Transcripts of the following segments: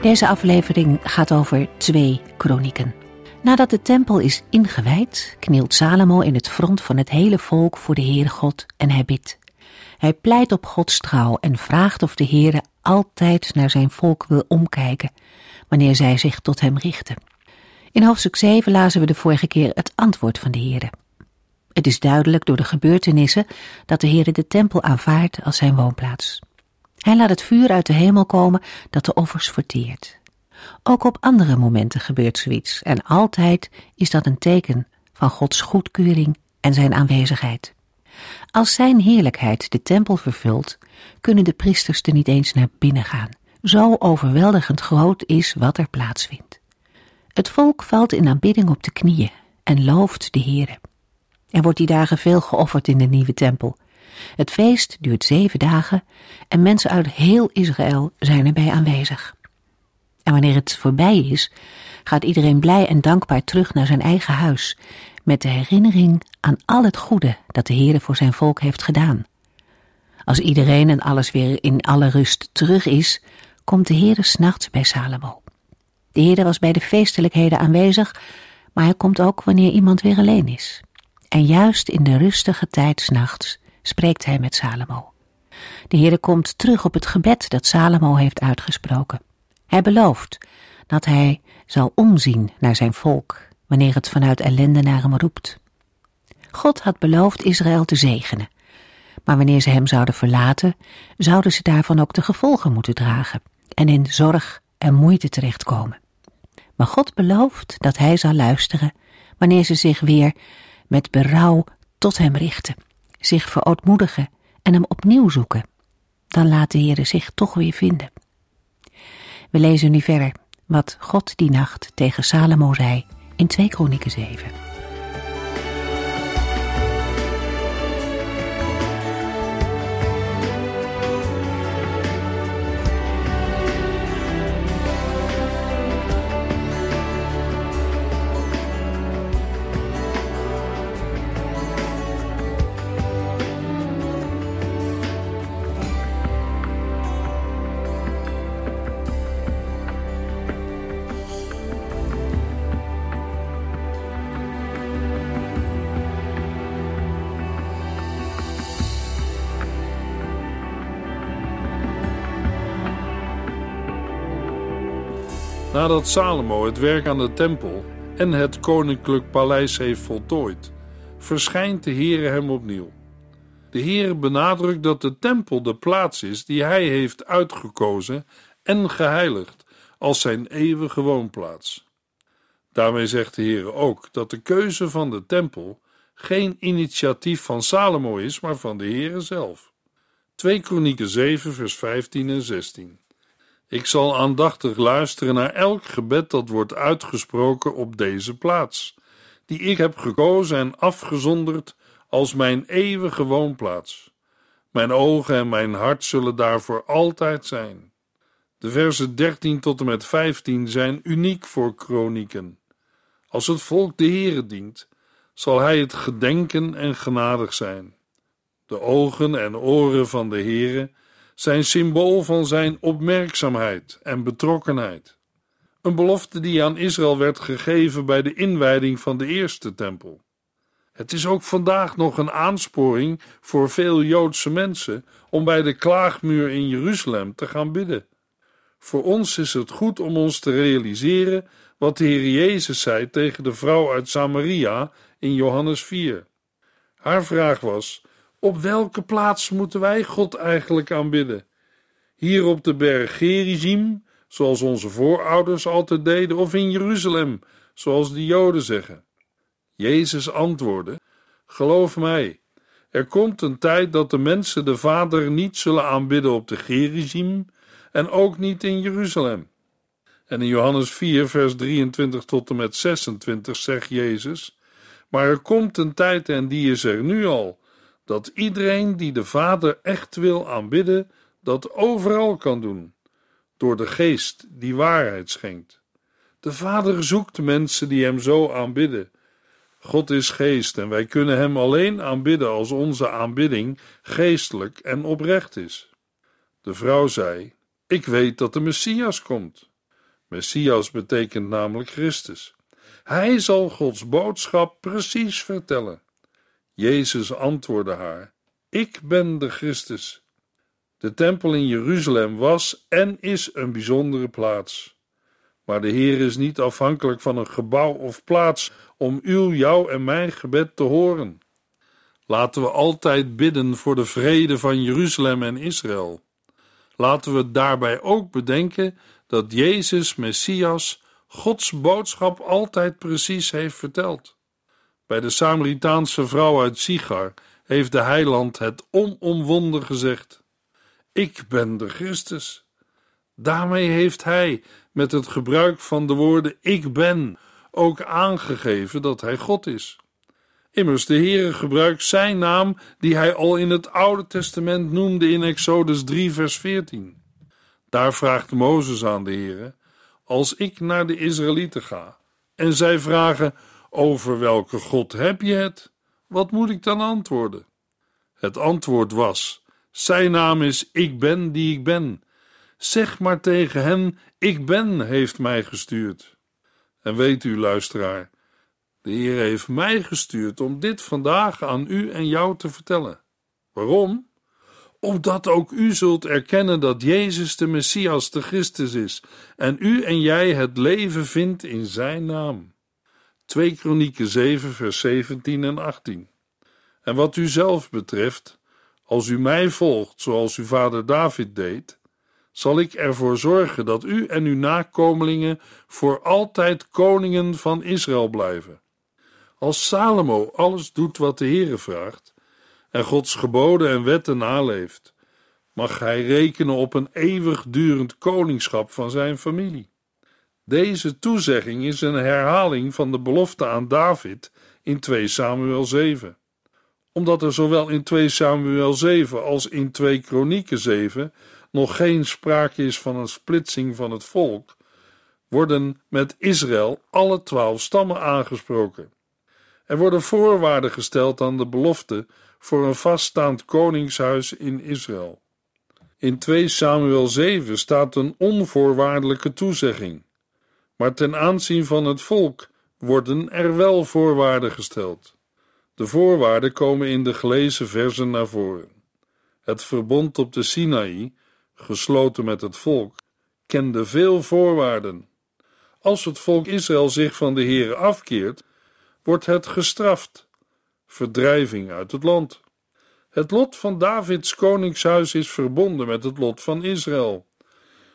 Deze aflevering gaat over twee kronieken. Nadat de tempel is ingewijd, knielt Salomo in het front van het hele volk voor de Heere God en hij bidt. Hij pleit op Gods trouw en vraagt of de Heere altijd naar zijn volk wil omkijken, wanneer zij zich tot hem richten. In hoofdstuk 7 lazen we de vorige keer het antwoord van de Heere. Het is duidelijk door de gebeurtenissen dat de Heere de tempel aanvaardt als zijn woonplaats. Hij laat het vuur uit de hemel komen dat de offers verteert. Ook op andere momenten gebeurt zoiets en altijd is dat een teken van Gods goedkeuring en zijn aanwezigheid. Als zijn heerlijkheid de tempel vervult, kunnen de priesters er niet eens naar binnen gaan. Zo overweldigend groot is wat er plaatsvindt. Het volk valt in aanbidding op de knieën en looft de Heere. Er wordt die dagen veel geofferd in de nieuwe tempel. Het feest duurt zeven dagen en mensen uit heel Israël zijn erbij aanwezig. En wanneer het voorbij is, gaat iedereen blij en dankbaar terug naar zijn eigen huis, met de herinnering aan al het goede dat de Heere voor zijn volk heeft gedaan. Als iedereen en alles weer in alle rust terug is, komt de Heere s'nachts bij Salomo. De Heere was bij de feestelijkheden aanwezig, maar hij komt ook wanneer iemand weer alleen is. En juist in de rustige tijd s'nachts spreekt hij met Salomo. De Heere komt terug op het gebed dat Salomo heeft uitgesproken. Hij belooft dat hij zal omzien naar zijn volk wanneer het vanuit ellende naar hem roept. God had beloofd Israël te zegenen, maar wanneer ze hem zouden verlaten, zouden ze daarvan ook de gevolgen moeten dragen en in zorg en moeite terechtkomen. Maar God belooft dat hij zal luisteren wanneer ze zich weer met berouw tot hem richten, zich verootmoedigen en hem opnieuw zoeken. Dan laat de Heere zich toch weer vinden. We lezen nu verder wat God die nacht tegen Salomo zei in 2 Kronieken 7. Nadat Salomo het werk aan de tempel en het koninklijk paleis heeft voltooid, verschijnt de Heere hem opnieuw. De Heere benadrukt dat de tempel de plaats is die hij heeft uitgekozen en geheiligd als zijn eeuwige woonplaats. Daarmee zegt de Heere ook dat de keuze van de tempel geen initiatief van Salomo is, maar van de Heere zelf. 2 Kronieken 7 vers 15 en 16 ik zal aandachtig luisteren naar elk gebed dat wordt uitgesproken op deze plaats, die ik heb gekozen en afgezonderd als mijn eeuwige woonplaats. Mijn ogen en mijn hart zullen daarvoor altijd zijn. De versen 13 tot en met 15 zijn uniek voor kronieken. Als het volk de Heere dient, zal hij het gedenken en genadig zijn. De ogen en oren van de Heere zijn symbool van zijn opmerkzaamheid en betrokkenheid. Een belofte die aan Israël werd gegeven bij de inwijding van de eerste tempel. Het is ook vandaag nog een aansporing voor veel Joodse mensen om bij de klaagmuur in Jeruzalem te gaan bidden. Voor ons is het goed om ons te realiseren wat de Heer Jezus zei tegen de vrouw uit Samaria in Johannes 4. Haar vraag was: op welke plaats moeten wij God eigenlijk aanbidden? Hier op de berg Gerizim, zoals onze voorouders altijd deden, of in Jeruzalem, zoals de Joden zeggen? Jezus antwoordde: Geloof mij, er komt een tijd dat de mensen de Vader niet zullen aanbidden op de Gerizim en ook niet in Jeruzalem. En in Johannes 4, vers 23 tot en met 26 zegt Jezus: Maar er komt een tijd, en die is er nu al, dat iedereen die de Vader echt wil aanbidden, dat overal kan doen, door de Geest die waarheid schenkt. De Vader zoekt mensen die Hem zo aanbidden. God is geest en wij kunnen Hem alleen aanbidden als onze aanbidding geestelijk en oprecht is. De vrouw zei: Ik weet dat de Messias komt. Messias betekent namelijk Christus. Hij zal Gods boodschap precies vertellen. Jezus antwoordde haar: Ik ben de Christus. De tempel in Jeruzalem was en is een bijzondere plaats. Maar de Heer is niet afhankelijk van een gebouw of plaats om uw, jouw en mijn gebed te horen. Laten we altijd bidden voor de vrede van Jeruzalem en Israël. Laten we daarbij ook bedenken dat Jezus, Messias, Gods boodschap altijd precies heeft verteld. Bij de Samaritaanse vrouw uit Sigar heeft de heiland het onomwonden gezegd: Ik ben de Christus. Daarmee heeft hij, met het gebruik van de woorden ik ben, ook aangegeven dat hij God is. Immers, de Heere gebruikt zijn naam die hij al in het Oude Testament noemde in Exodus 3 vers 14. Daar vraagt Mozes aan de Heere, als ik naar de Israëlieten ga en zij vragen over welke God heb je het, wat moet ik dan antwoorden? Het antwoord was, zijn naam is ik ben die ik ben. Zeg maar tegen hen, ik ben heeft mij gestuurd. En weet u, luisteraar, de Heer heeft mij gestuurd om dit vandaag aan u en jou te vertellen. Waarom? Opdat ook u zult erkennen dat Jezus de Messias, de Christus is, en u en jij het leven vindt in zijn naam. 2 Kronieken 7, vers 17 en 18. En wat u zelf betreft, als u mij volgt zoals uw vader David deed, zal ik ervoor zorgen dat u en uw nakomelingen voor altijd koningen van Israël blijven. Als Salomo alles doet wat de Heere vraagt en Gods geboden en wetten naleeft, mag hij rekenen op een eeuwigdurend koningschap van zijn familie. Deze toezegging is een herhaling van de belofte aan David in 2 Samuel 7. Omdat er zowel in 2 Samuel 7 als in 2 Kronieken 7 nog geen sprake is van een splitsing van het volk, worden met Israël alle twaalf stammen aangesproken. Er worden voorwaarden gesteld aan de belofte voor een vaststaand koningshuis in Israël. In 2 Samuel 7 staat een onvoorwaardelijke toezegging, maar ten aanzien van het volk worden er wel voorwaarden gesteld. De voorwaarden komen in de gelezen versen naar voren. Het verbond op de Sinaï gesloten met het volk, kende veel voorwaarden. Als het volk Israël zich van de Heere afkeert, wordt het gestraft, verdrijving uit het land. Het lot van Davids koningshuis is verbonden met het lot van Israël.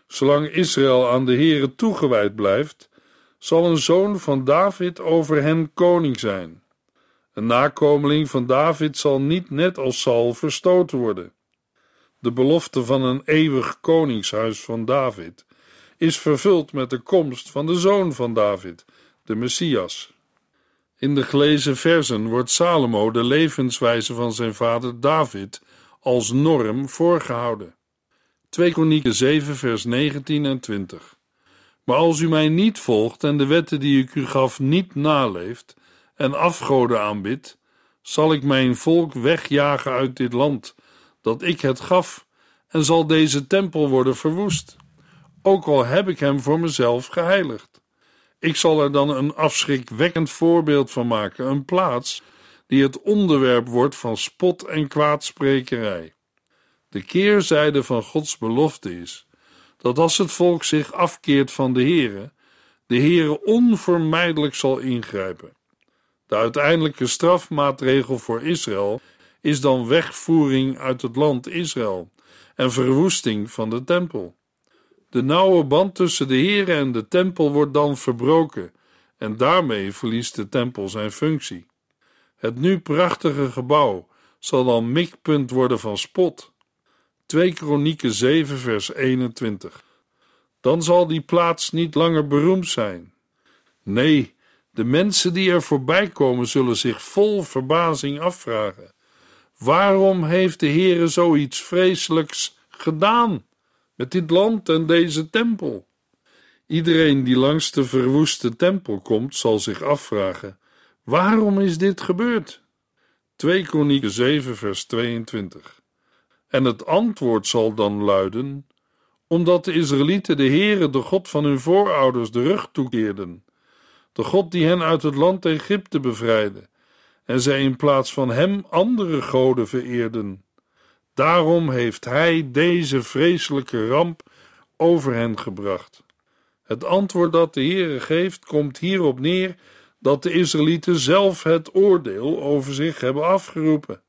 Zolang Israël aan de Heere toegewijd blijft, zal een zoon van David over hen koning zijn. Een nakomeling van David zal niet net als Saul verstoten worden. De belofte van een eeuwig koningshuis van David is vervuld met de komst van de zoon van David, de Messias. In de gelezen versen wordt Salomo de levenswijze van zijn vader David als norm voorgehouden. 2 Kronieken 7 vers 19 en 20 Maar als u mij niet volgt en de wetten die ik u gaf niet naleeft en afgoden aanbidt, zal ik mijn volk wegjagen uit dit land dat ik het gaf, en zal deze tempel worden verwoest, ook al heb ik hem voor mezelf geheiligd. Ik zal er dan een afschrikwekkend voorbeeld van maken, een plaats die het onderwerp wordt van spot en kwaadsprekerij. De keerzijde van Gods belofte is dat als het volk zich afkeert van de Heere, de Heere onvermijdelijk zal ingrijpen. De uiteindelijke strafmaatregel voor Israël is dan wegvoering uit het land Israël en verwoesting van de tempel. De nauwe band tussen de Heer en de tempel wordt dan verbroken en daarmee verliest de tempel zijn functie. Het nu prachtige gebouw zal dan mikpunt worden van spot. 2 Kronieken 7 vers 21 dan zal die plaats niet langer beroemd zijn. Nee, de mensen die er voorbij komen zullen zich vol verbazing afvragen: waarom heeft de Heere zoiets vreselijks gedaan met dit land en deze tempel? Iedereen die langs de verwoeste tempel komt, zal zich afvragen: waarom is dit gebeurd? 2 Kronieken 7, vers 22. En het antwoord zal dan luiden: omdat de Israëlieten de Heere, de God van hun voorouders, de rug toekeerden, de God die hen uit het land Egypte bevrijdde, en zij in plaats van hem andere goden vereerden. Daarom heeft hij deze vreselijke ramp over hen gebracht. Het antwoord dat de Heere geeft komt hierop neer dat de Israëlieten zelf het oordeel over zich hebben afgeroepen.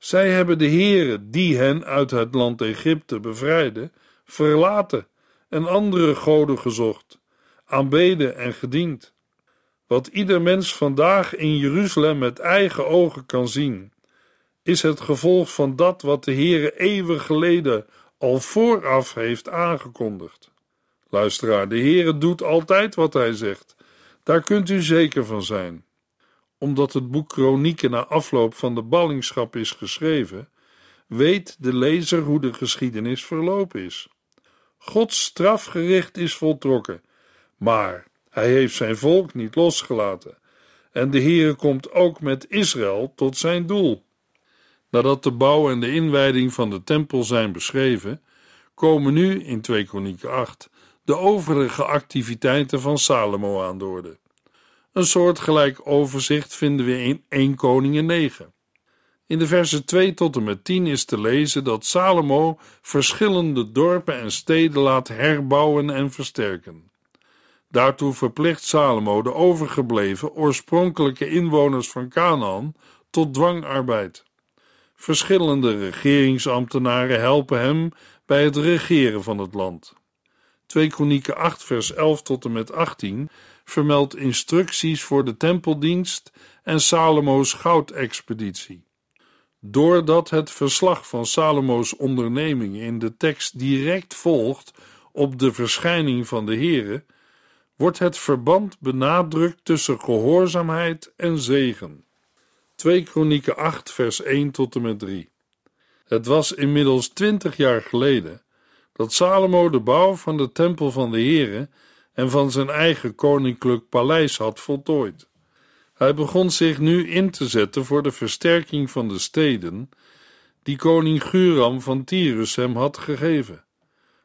Zij hebben de Heere, die hen uit het land Egypte bevrijdde, verlaten en andere goden gezocht, aanbeden en gediend. Wat ieder mens vandaag in Jeruzalem met eigen ogen kan zien, is het gevolg van dat wat de Heere eeuwen geleden al vooraf heeft aangekondigd. Luisteraar, de Heere doet altijd wat hij zegt. Daar kunt u zeker van zijn. Omdat het boek Kronieken na afloop van de ballingschap is geschreven, weet de lezer hoe de geschiedenis verlopen is. Gods strafgericht is voltrokken, maar hij heeft zijn volk niet losgelaten. En de Heere komt ook met Israël tot zijn doel. Nadat de bouw en de inwijding van de tempel zijn beschreven, komen nu in 2 Kronieken 8 de overige activiteiten van Salomo aan de orde. Een soortgelijk overzicht vinden we in 1 Koningen 9. In de versen 2 tot en met 10 is te lezen dat Salomo verschillende dorpen en steden laat herbouwen en versterken. Daartoe verplicht Salomo de overgebleven oorspronkelijke inwoners van Canaan tot dwangarbeid. Verschillende regeringsambtenaren helpen hem bij het regeren van het land. 2 Kronieken 8 vers 11 tot en met 18 vermeldt instructies voor de tempeldienst en Salomo's goudexpeditie. Doordat het verslag van Salomo's ondernemingen in de tekst direct volgt op de verschijning van de Here, wordt het verband benadrukt tussen gehoorzaamheid en zegen. 2 Kronieken 8 vers 1 tot en met 3 Het was inmiddels twintig jaar geleden dat Salomo de bouw van de tempel van de Here en van zijn eigen koninklijk paleis had voltooid. Hij begon zich nu in te zetten voor de versterking van de steden die koning Guram van Tyrus hem had gegeven,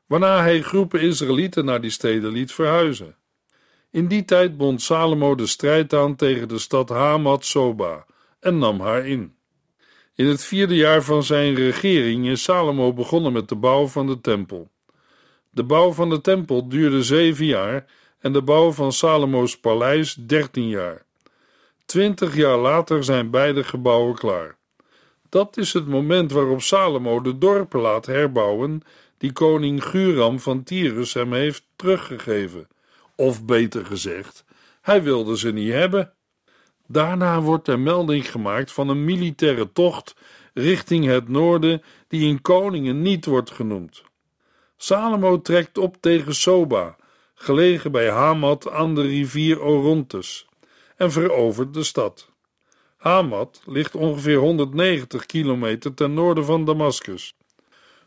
waarna hij groepen Israëlieten naar die steden liet verhuizen. In die tijd bond Salomo de strijd aan tegen de stad Hamat Soba en nam haar in. In het vierde jaar van zijn regering is Salomo begonnen met de bouw van de tempel. De bouw van de tempel duurde zeven jaar en de bouw van Salomo's paleis dertien jaar. Twintig jaar later zijn beide gebouwen klaar. Dat is het moment waarop Salomo de dorpen laat herbouwen die koning Guram van Tyrus hem heeft teruggegeven. Of beter gezegd, hij wilde ze niet hebben. Daarna wordt er melding gemaakt van een militaire tocht richting het noorden die in Koningen niet wordt genoemd. Salomo trekt op tegen Soba, gelegen bij Hamat aan de rivier Orontes en verovert de stad. Hamat ligt ongeveer 190 kilometer ten noorden van Damascus.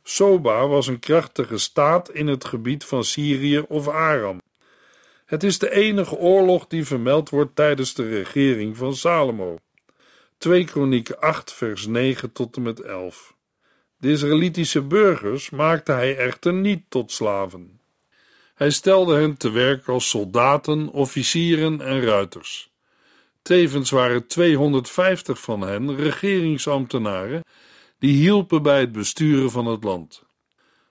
Soba was een krachtige staat in het gebied van Syrië of Aram. Het is de enige oorlog die vermeld wordt tijdens de regering van Salomo. 2 Kronieken 8 vers 9 tot en met 11. De Israëlitische burgers maakte hij echter niet tot slaven. Hij stelde hen te werk als soldaten, officieren en ruiters. Tevens waren 250 van hen regeringsambtenaren die hielpen bij het besturen van het land.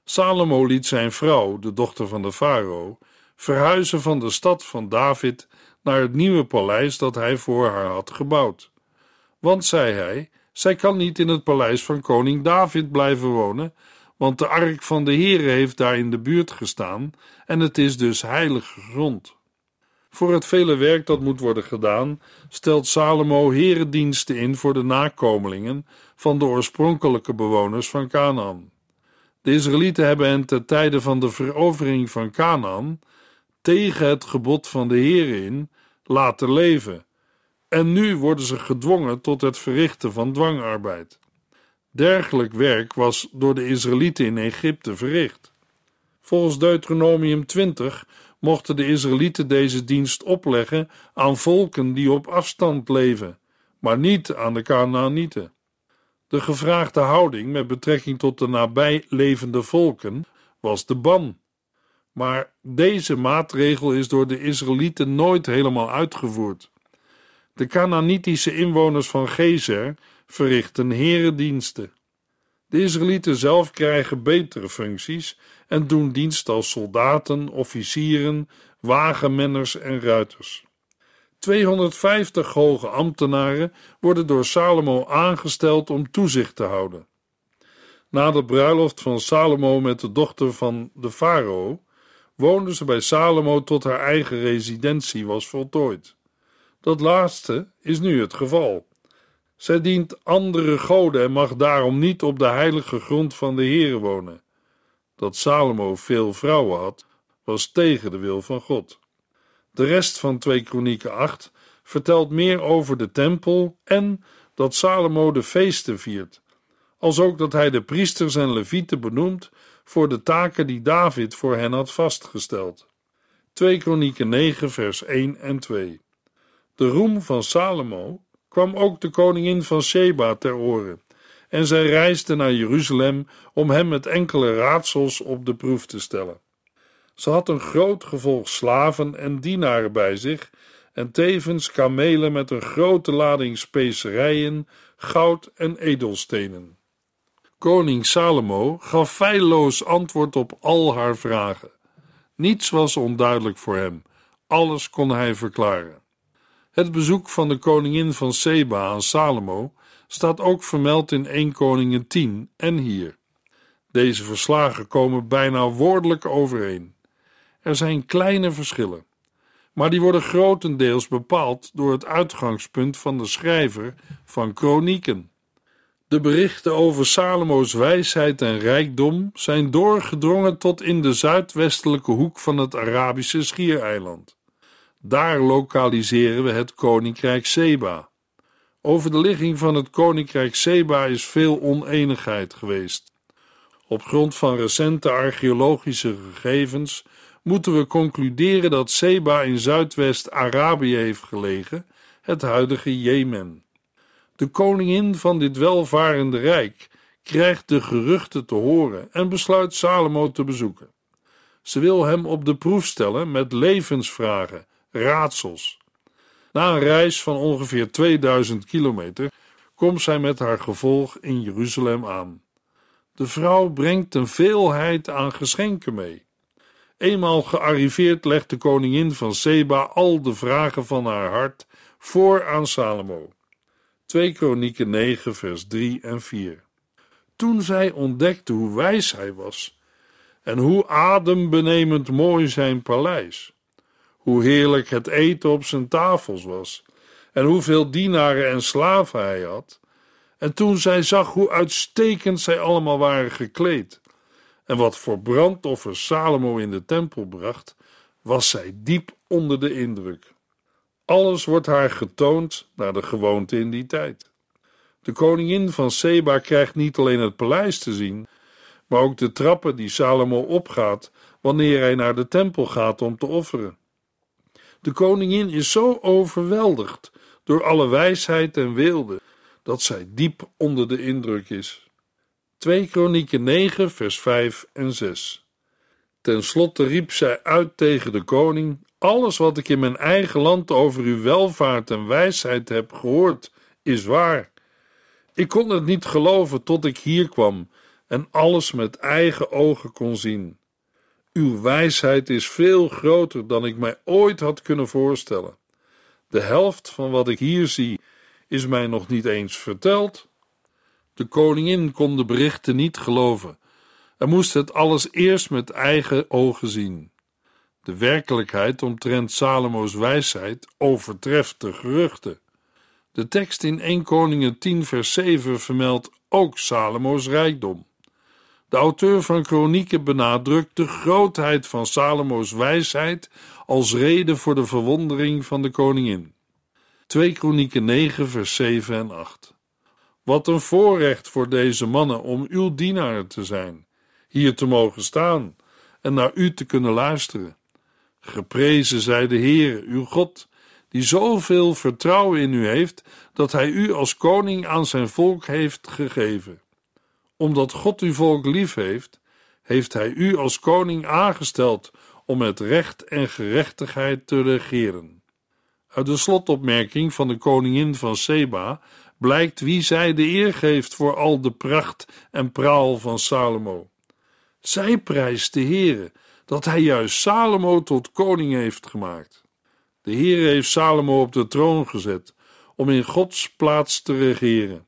Salomo liet zijn vrouw, de dochter van de farao, verhuizen van de stad van David naar het nieuwe paleis dat hij voor haar had gebouwd. Want, zei hij, zij kan niet in het paleis van koning David blijven wonen, want de ark van de Heere heeft daar in de buurt gestaan en het is dus heilige grond. Voor het vele werk dat moet worden gedaan, stelt Salomo herendiensten in voor de nakomelingen van de oorspronkelijke bewoners van Canaan. De Israëlieten hebben hen ten tijde van de verovering van Canaan tegen het gebod van de Heer in laten leven. En nu worden ze gedwongen tot het verrichten van dwangarbeid. Dergelijk werk was door de Israëlieten in Egypte verricht. Volgens Deuteronomium 20 mochten de Israëlieten deze dienst opleggen aan volken die op afstand leven, maar niet aan de Canaanieten. De gevraagde houding met betrekking tot de nabijlevende volken was de ban. Maar deze maatregel is door de Israëlieten nooit helemaal uitgevoerd. De Canaanitische inwoners van Gezer verrichten herendiensten. De Israëlieten zelf krijgen betere functies en doen dienst als soldaten, officieren, wagenmenners en ruiters. 250 hoge ambtenaren worden door Salomo aangesteld om toezicht te houden. Na de bruiloft van Salomo met de dochter van de farao woonde ze bij Salomo tot haar eigen residentie was voltooid. Dat laatste is nu het geval. Zij dient andere goden en mag daarom niet op de heilige grond van de Heere wonen. Dat Salomo veel vrouwen had, was tegen de wil van God. De rest van 2 Kronieken 8 vertelt meer over de tempel en dat Salomo de feesten viert, als ook dat hij de priesters en levieten benoemt voor de taken die David voor hen had vastgesteld. 2 Kronieken 9 vers 1 en 2 De roem van Salomo kwam ook de koningin van Sheba ter oren, en zij reisde naar Jeruzalem om hem met enkele raadsels op de proef te stellen. Ze had een groot gevolg slaven en dienaren bij zich en tevens kamelen met een grote lading specerijen, goud en edelstenen. Koning Salomo gaf feilloos antwoord op al haar vragen. Niets was onduidelijk voor hem, alles kon hij verklaren. Het bezoek van de koningin van Seba aan Salomo staat ook vermeld in 1 Koningen 10 en hier. Deze verslagen komen bijna woordelijk overeen. Er zijn kleine verschillen, maar die worden grotendeels bepaald door het uitgangspunt van de schrijver van kronieken. De berichten over Salomo's wijsheid en rijkdom zijn doorgedrongen tot in de zuidwestelijke hoek van het Arabische schiereiland. Daar lokaliseren we het koninkrijk Seba. Over de ligging van het koninkrijk Seba is veel oneenigheid geweest. Op grond van recente archeologische gegevens moeten we concluderen dat Seba in Zuidwest-Arabië heeft gelegen, het huidige Jemen. De koningin van dit welvarende rijk krijgt de geruchten te horen en besluit Salomo te bezoeken. Ze wil hem op de proef stellen met levensvragen, raadsels. Na een reis van ongeveer 2000 kilometer komt zij met haar gevolg in Jeruzalem aan. De vrouw brengt een veelheid aan geschenken mee. Eenmaal gearriveerd legt de koningin van Seba al de vragen van haar hart voor aan Salomo. 2 Kronieken 9 vers 3 en 4 Toen zij ontdekte hoe wijs hij was en hoe adembenemend mooi zijn paleis, hoe heerlijk het eten op zijn tafels was en hoeveel dienaren en slaven hij had, en toen zij zag hoe uitstekend zij allemaal waren gekleed en wat voor brandoffers Salomo in de tempel bracht, was zij diep onder de indruk. Alles wordt haar getoond naar de gewoonte in die tijd. De koningin van Seba krijgt niet alleen het paleis te zien, maar ook de trappen die Salomo opgaat wanneer hij naar de tempel gaat om te offeren. De koningin is zo overweldigd door alle wijsheid en weelde dat zij diep onder de indruk is. 2 Kronieken 9, vers 5 en 6. Ten slotte riep zij uit tegen de koning: Alles wat ik in mijn eigen land over uw welvaart en wijsheid heb gehoord, is waar. Ik kon het niet geloven tot ik hier kwam en alles met eigen ogen kon zien. Uw wijsheid is veel groter dan ik mij ooit had kunnen voorstellen. De helft van wat ik hier zie is mij nog niet eens verteld. De koningin kon de berichten niet geloven en moest het alles eerst met eigen ogen zien. De werkelijkheid omtrent Salomo's wijsheid overtreft de geruchten. De tekst in 1 Koningen 10 vers 7 vermeldt ook Salomo's rijkdom. De auteur van Kronieken benadrukt de grootheid van Salomo's wijsheid als reden voor de verwondering van de koningin. 2 Kronieken 9, vers 7 en 8. Wat een voorrecht voor deze mannen om uw dienaar te zijn, hier te mogen staan en naar u te kunnen luisteren. Geprezen zij de Heer, uw God, die zoveel vertrouwen in u heeft, dat hij u als koning aan zijn volk heeft gegeven. Omdat God uw volk lief heeft, heeft hij u als koning aangesteld om met recht en gerechtigheid te regeren. Uit de slotopmerking van de koningin van Seba blijkt wie zij de eer geeft voor al de pracht en praal van Salomo. Zij prijst de Heere dat hij juist Salomo tot koning heeft gemaakt. De Heere heeft Salomo op de troon gezet om in Gods plaats te regeren.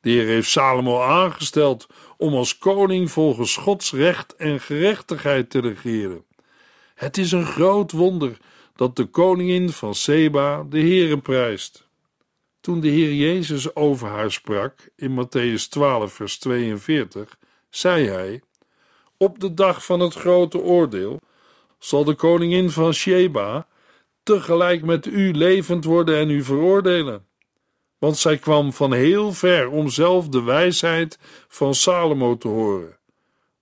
De Heer heeft Salomo aangesteld om als koning volgens Gods recht en gerechtigheid te regeren. Het is een groot wonder dat de koningin van Seba de Heere prijst. Toen de Heer Jezus over haar sprak in Matthäus 12, vers 42, zei hij: Op de dag van het grote oordeel zal de koningin van Sheba tegelijk met u levend worden en u veroordelen. Want zij kwam van heel ver om zelf de wijsheid van Salomo te horen.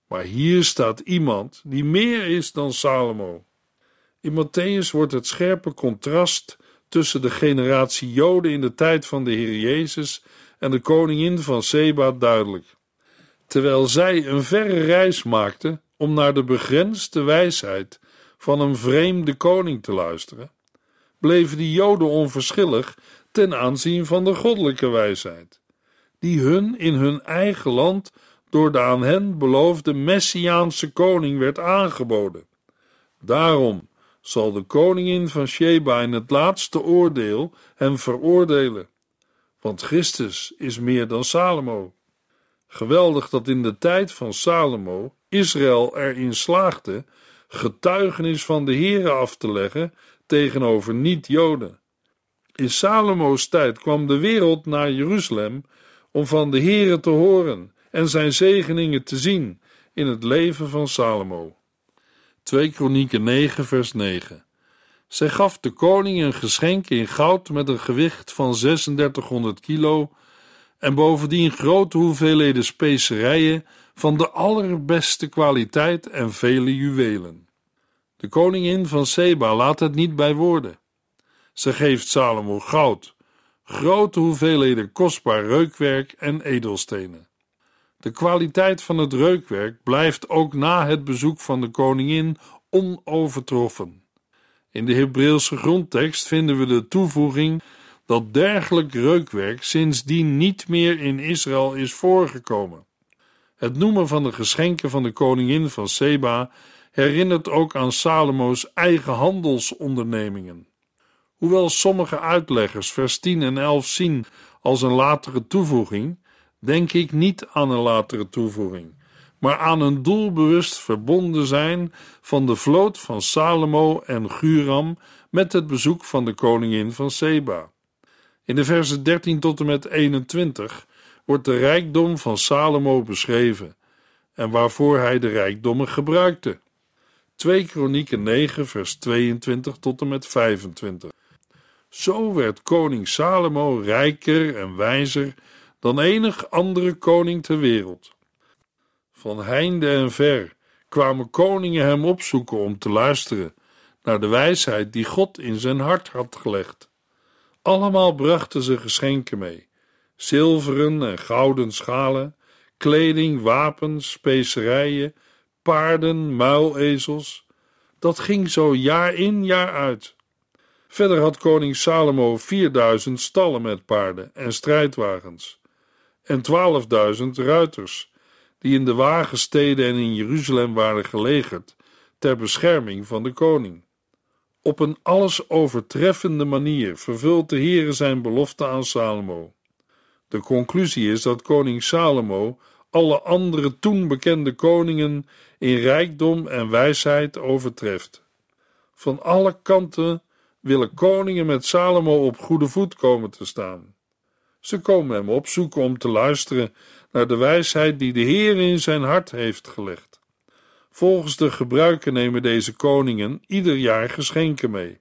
Maar hier staat iemand die meer is dan Salomo. In Matthäus wordt het scherpe contrast tussen de generatie Joden in de tijd van de Heer Jezus en de koningin van Seba duidelijk. Terwijl zij een verre reis maakte om naar de begrensde wijsheid van een vreemde koning te luisteren, bleven de Joden onverschillig ten aanzien van de goddelijke wijsheid, die hun in hun eigen land door de aan hen beloofde Messiaanse koning werd aangeboden. Daarom zal de koningin van Sheba in het laatste oordeel hem veroordelen, want Christus is meer dan Salomo. Geweldig dat in de tijd van Salomo Israël erin slaagde getuigenis van de Here af te leggen tegenover niet-Joden. In Salomo's tijd kwam de wereld naar Jeruzalem om van de Here te horen en zijn zegeningen te zien in het leven van Salomo. 2 Kronieken 9 vers 9 Zij gaf de koning een geschenk in goud met een gewicht van 3600 kilo en bovendien grote hoeveelheden specerijen van de allerbeste kwaliteit en vele juwelen. De koningin van Seba laat het niet bij woorden. Ze geeft Salomo goud, grote hoeveelheden kostbaar reukwerk en edelstenen. De kwaliteit van het reukwerk blijft ook na het bezoek van de koningin onovertroffen. In de Hebreeuwse grondtekst vinden we de toevoeging dat dergelijk reukwerk sindsdien niet meer in Israël is voorgekomen. Het noemen van de geschenken van de koningin van Seba herinnert ook aan Salomo's eigen handelsondernemingen. Hoewel sommige uitleggers vers 10 en 11 zien als een latere toevoeging, denk ik niet aan een latere toevoeging, maar aan een doelbewust verbonden zijn van de vloot van Salomo en Guram met het bezoek van de koningin van Seba. In de versen 13 tot en met 21 wordt de rijkdom van Salomo beschreven en waarvoor hij de rijkdommen gebruikte. 2 Kronieken 9 vers 22 tot en met 25. Zo werd koning Salomo rijker en wijzer dan enig andere koning ter wereld. Van heinde en ver kwamen koningen hem opzoeken om te luisteren naar de wijsheid die God in zijn hart had gelegd. Allemaal brachten ze geschenken mee: zilveren en gouden schalen, kleding, wapens, specerijen, paarden, muilezels. Dat ging zo jaar in, jaar uit. Verder had koning Salomo 4000 stallen met paarden en strijdwagens en 12.000 ruiters, die in de wagensteden en in Jeruzalem waren gelegerd ter bescherming van de koning. Op een alles overtreffende manier vervult de Heere zijn belofte aan Salomo. De conclusie is dat koning Salomo alle andere toen bekende koningen in rijkdom en wijsheid overtreft. Van alle kanten willen koningen met Salomo op goede voet komen te staan. Ze komen hem opzoeken om te luisteren naar de wijsheid die de Heer in zijn hart heeft gelegd. Volgens de gebruiken nemen deze koningen ieder jaar geschenken mee.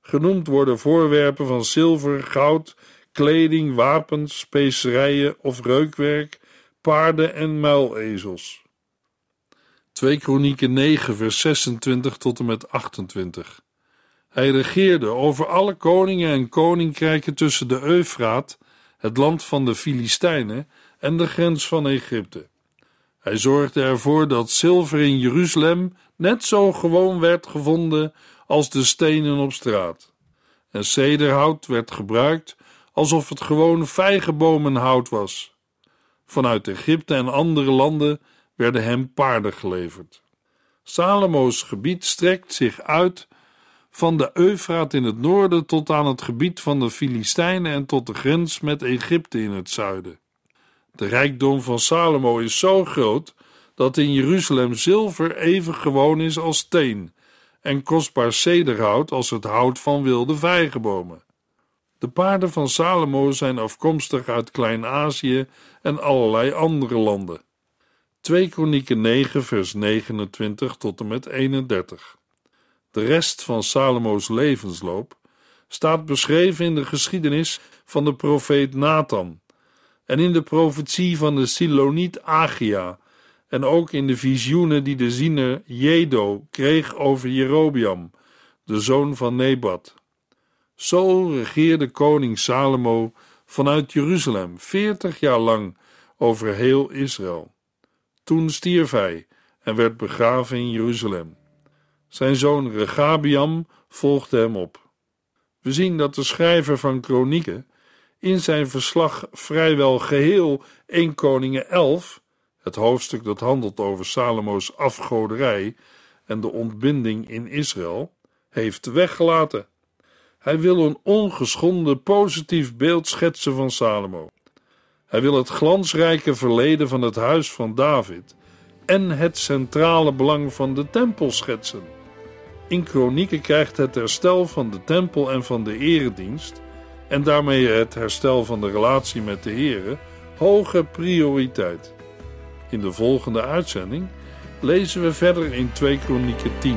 Genoemd worden voorwerpen van zilver, goud, kleding, wapens, specerijen of reukwerk, paarden en muilezels. 2 Kronieken 9 vers 26 tot en met 28 Hij regeerde over alle koningen en koninkrijken tussen de Eufraat, het land van de Filistijnen en de grens van Egypte. Hij zorgde ervoor dat zilver in Jeruzalem net zo gewoon werd gevonden als de stenen op straat. En cederhout werd gebruikt alsof het gewoon vijgenbomenhout was. Vanuit Egypte en andere landen werden hem paarden geleverd. Salomo's gebied strekt zich uit van de Eufraat in het noorden tot aan het gebied van de Filistijnen en tot de grens met Egypte in het zuiden. De rijkdom van Salomo is zo groot dat in Jeruzalem zilver even gewoon is als steen en kostbaar cederhout als het hout van wilde vijgenbomen. De paarden van Salomo zijn afkomstig uit Klein-Azië en allerlei andere landen. 2 Kronieken 9 vers 29 tot en met 31 De rest van Salomo's levensloop staat beschreven in de geschiedenis van de profeet Nathan en in de profetie van de Siloniet Agia en ook in de visioenen die de ziener Jedo kreeg over Jerobiam, de zoon van Nebat. Zo regeerde koning Salomo vanuit Jeruzalem veertig jaar lang over heel Israël. Toen stierf hij en werd begraven in Jeruzalem. Zijn zoon Regabiam volgde hem op. We zien dat de schrijver van Kronieken in zijn verslag vrijwel geheel 1 Koningen 11, het hoofdstuk dat handelt over Salomo's afgoderij en de ontbinding in Israël, heeft weggelaten. Hij wil een ongeschonden positief beeld schetsen van Salomo. Hij wil het glansrijke verleden van het huis van David en het centrale belang van de tempel schetsen. In Kronieken krijgt het herstel van de tempel en van de eredienst en daarmee het herstel van de relatie met de Here hoge prioriteit. In de volgende uitzending lezen we verder in 2 Kronieken 10.